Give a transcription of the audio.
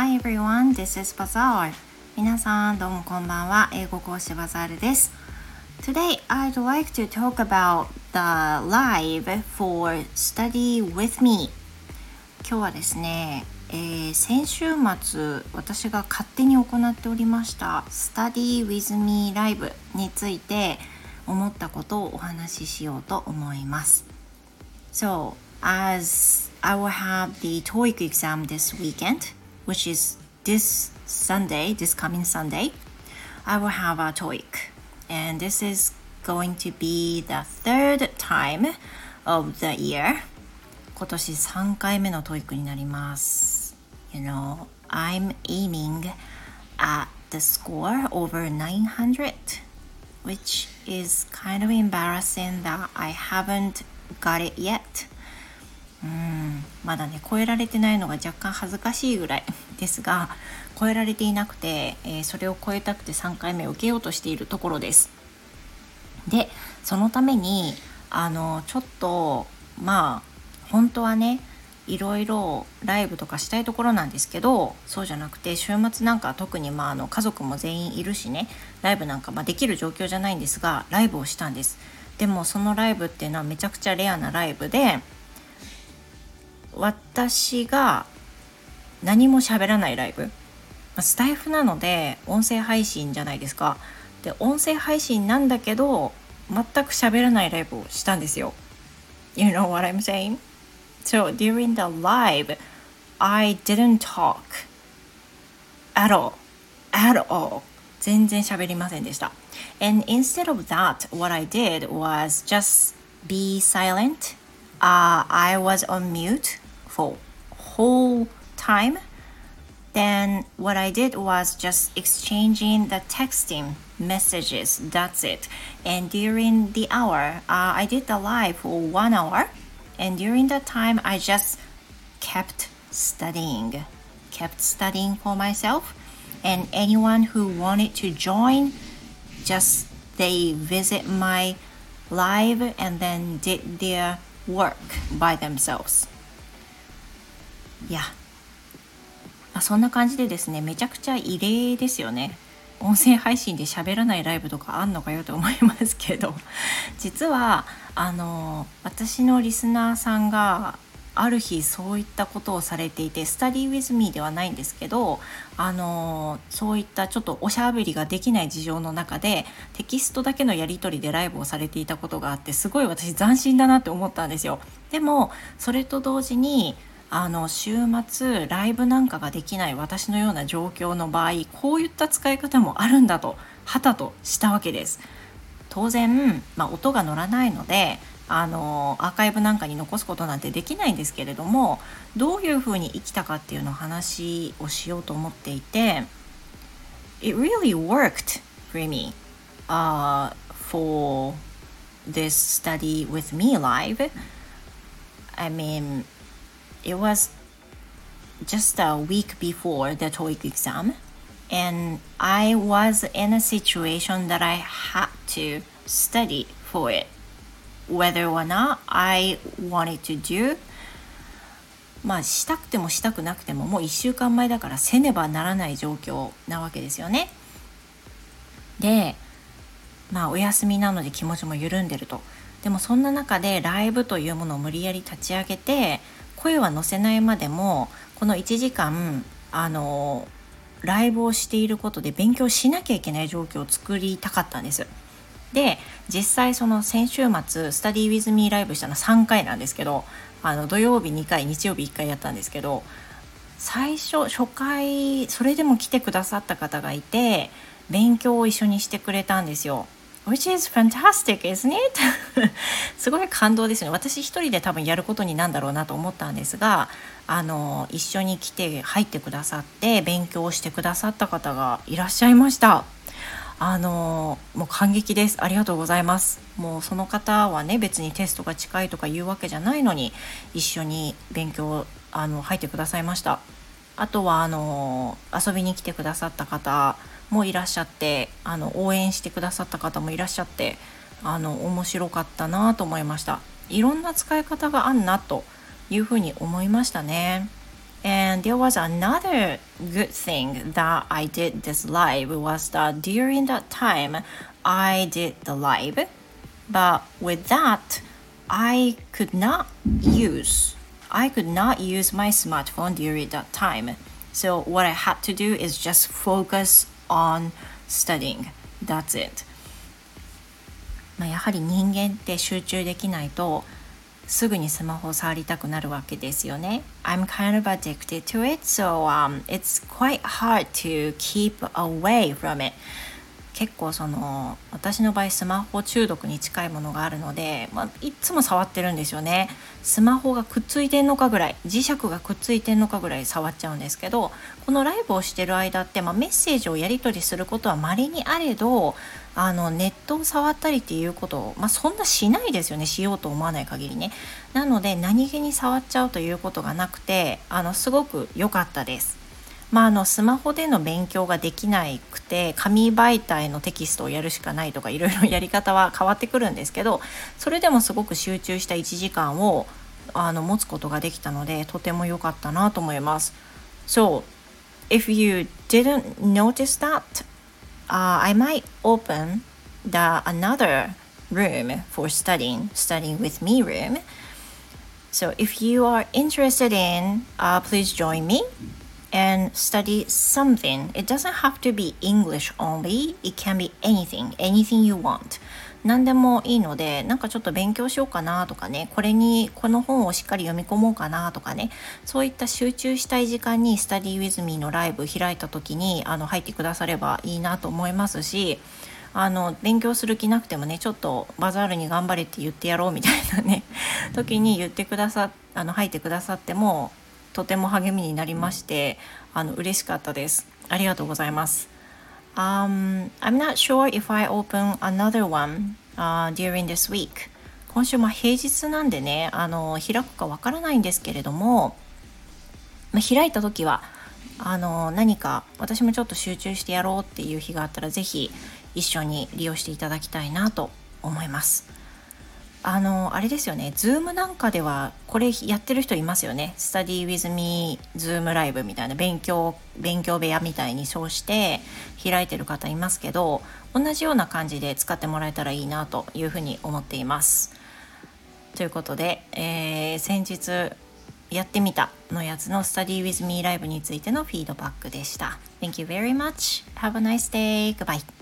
Hi everyone, this is Bazaar. 皆さんどうもこんばんは。英語講師バザールです。Today I'd like to talk about the live for study with me. 今日はですね、えー、先週末私が勝手に行っておりました Study with me ライブについて思ったことをお話ししようと思います。So, as I will have the TOEIC exam this weekend, which is this Sunday, this coming Sunday, I will have a TOEIC. And this is going to be the third time of the year. 今年3回目の TOEIC になります。You know, I'm aiming at the score over 900, which is kind of embarrassing that I haven't got it yet. うんまだね超えられてないのが若干恥ずかしいぐらいですが超えられていなくて、えー、それを超えたくて3回目を受けようとしているところです。でそのためにあのちょっとまあ本当はねいろいろライブとかしたいところなんですけどそうじゃなくて週末なんか特にまああの家族も全員いるしねライブなんかまあできる状況じゃないんですがライブをしたんですでもそのライブっていうのはめちゃくちゃレアなライブで私が何も喋らないライブスタイフなので音声配信じゃないですかで音声配信なんだけど全く喋らないライブをしたんですよ You know what I'm saying? So during the live I didn't talk at all at all 全然喋りませんでした And instead of that what I did was just be silent uh, I was on mute for whole time then what I did was just exchanging the texting messages. That's it. And during the hour uh, I did the live for one hour. And during that time I just kept studying kept studying for myself. And anyone who wanted to join just they visit my live and then did their work by themselves. いやあそんな感じでですねめちゃくちゃ異例ですよね音声配信で喋らないライブとかあんのかよと思いますけど 実はあの私のリスナーさんがある日そういったことをされていて「スタディ・ウィズ・ミー」ではないんですけどあのそういったちょっとおしゃべりができない事情の中でテキストだけのやり取りでライブをされていたことがあってすごい私斬新だなって思ったんですよ。でもそれと同時にあの週末ライブなんかができない私のような状況の場合こういった使い方もあるんだとはたとしたわけです。当然、まあ、音が乗らないのであのアーカイブなんかに残すことなんてできないんですけれどもどういうふうに生きたかっていうのを話をしようと思っていて It really worked for me、uh, for this study with me live I mean it was just a week before the TOEIC exam, and I was in a situation that I had to study for it, whether or not I wanted to do. まあしたくてもしたくなくてももう1週間前だからせねばならない状況なわけですよね。でまあお休みなので気持ちも緩んでると。でもそんな中でライブというものを無理やり立ち上げて声は載せないまでもこの1時間あのライブをしていることで勉強しなきゃいけない状況を作りたかったんです。で実際その先週末スタディウィズミーライブしたのは3回なんですけどあの土曜日2回日曜日1回やったんですけど最初初回それでも来てくださった方がいて勉強を一緒にしてくれたんですよ。Which is fantastic, isn't it? すごい感動ですね。私一人で多分やることになんだろうなと思ったんですが、あの一緒に来て入ってくださって勉強してくださった方がいらっしゃいました。あのもう感激です。ありがとうございます。もうその方はね別にテストが近いとかいうわけじゃないのに一緒に勉強あの入ってくださいました。あとはあの遊びに来てくださった方もいらっしゃってあの応援してくださった方もいらっしゃってあの面白かったなと思いましたいろんな使い方があんなというふうに思いましたね And there was another good thing that I did this live was that during that time I did the live, but with that I could not use I could not use my smartphone during that time. So what I had to do is just focus on studying. That's it. まあやはり人間って集中できないとすぐにスマホを触りたくなるわけですよね。I'm kind of addicted to it, so、um, it's quite hard to keep away from it. 結構その私の場合スマホ中毒に近いものがあるので、まあ、いつも触ってるんですよね。スマホがくっついてんのかぐらい磁石がくっついてんのかぐらい触っちゃうんですけどこのライブをしてる間って、まあ、メッセージをやり取りすることはまれにあれどあのネットを触ったりっていうことを、まあ、そんなしないですよねしようと思わない限りね。なので何気に触っちゃうということがなくてあのすごく良かったです。まあ、あのスマホでの勉強ができなくて紙媒体のテキストをやるしかないとかいろいろやり方は変わってくるんですけどそれでもすごく集中した1時間をあの持つことができたのでとても良かったなと思います。So, if you didn't notice that, uh, I might open the another room for studying, studying with me room. So if you are interested in, uh, please join me. And study something. It doesn't have to be English only. It can be anything, anything you want. 何でもいいのでなんかちょっと勉強しようかなとかねこれにこの本をしっかり読み込もうかなとかねそういった集中したい時間に「Study with me」のライブ開いた時にあの入ってくださればいいなと思いますしあの勉強する気なくてもねちょっとバザールに頑張れって言ってやろうみたいなね時に言ってくださあの入ってくださってもとても励みになりましてあの嬉しかったです。ありがとうございます。Um, I'm not sure if I open another one、uh, during this week. 今週も平日なんでねあの開くかわからないんですけれども、まあ、開いた時はあの何か私もちょっと集中してやろうっていう日があったら是非一緒に利用していただきたいなと思います。あのあれですよね。Zoom なんかではこれやってる人いますよね。Study with me Zoom ライブみたいな。勉強勉強部屋みたいに称して開いてる方いますけど同じような感じで使ってもらえたらいいなというふうに思っています。ということで、えー、先日やってみたのやつの Study with me ライブについてのフィードバックでした。Thank you very much. Have a nice day. Goodbye.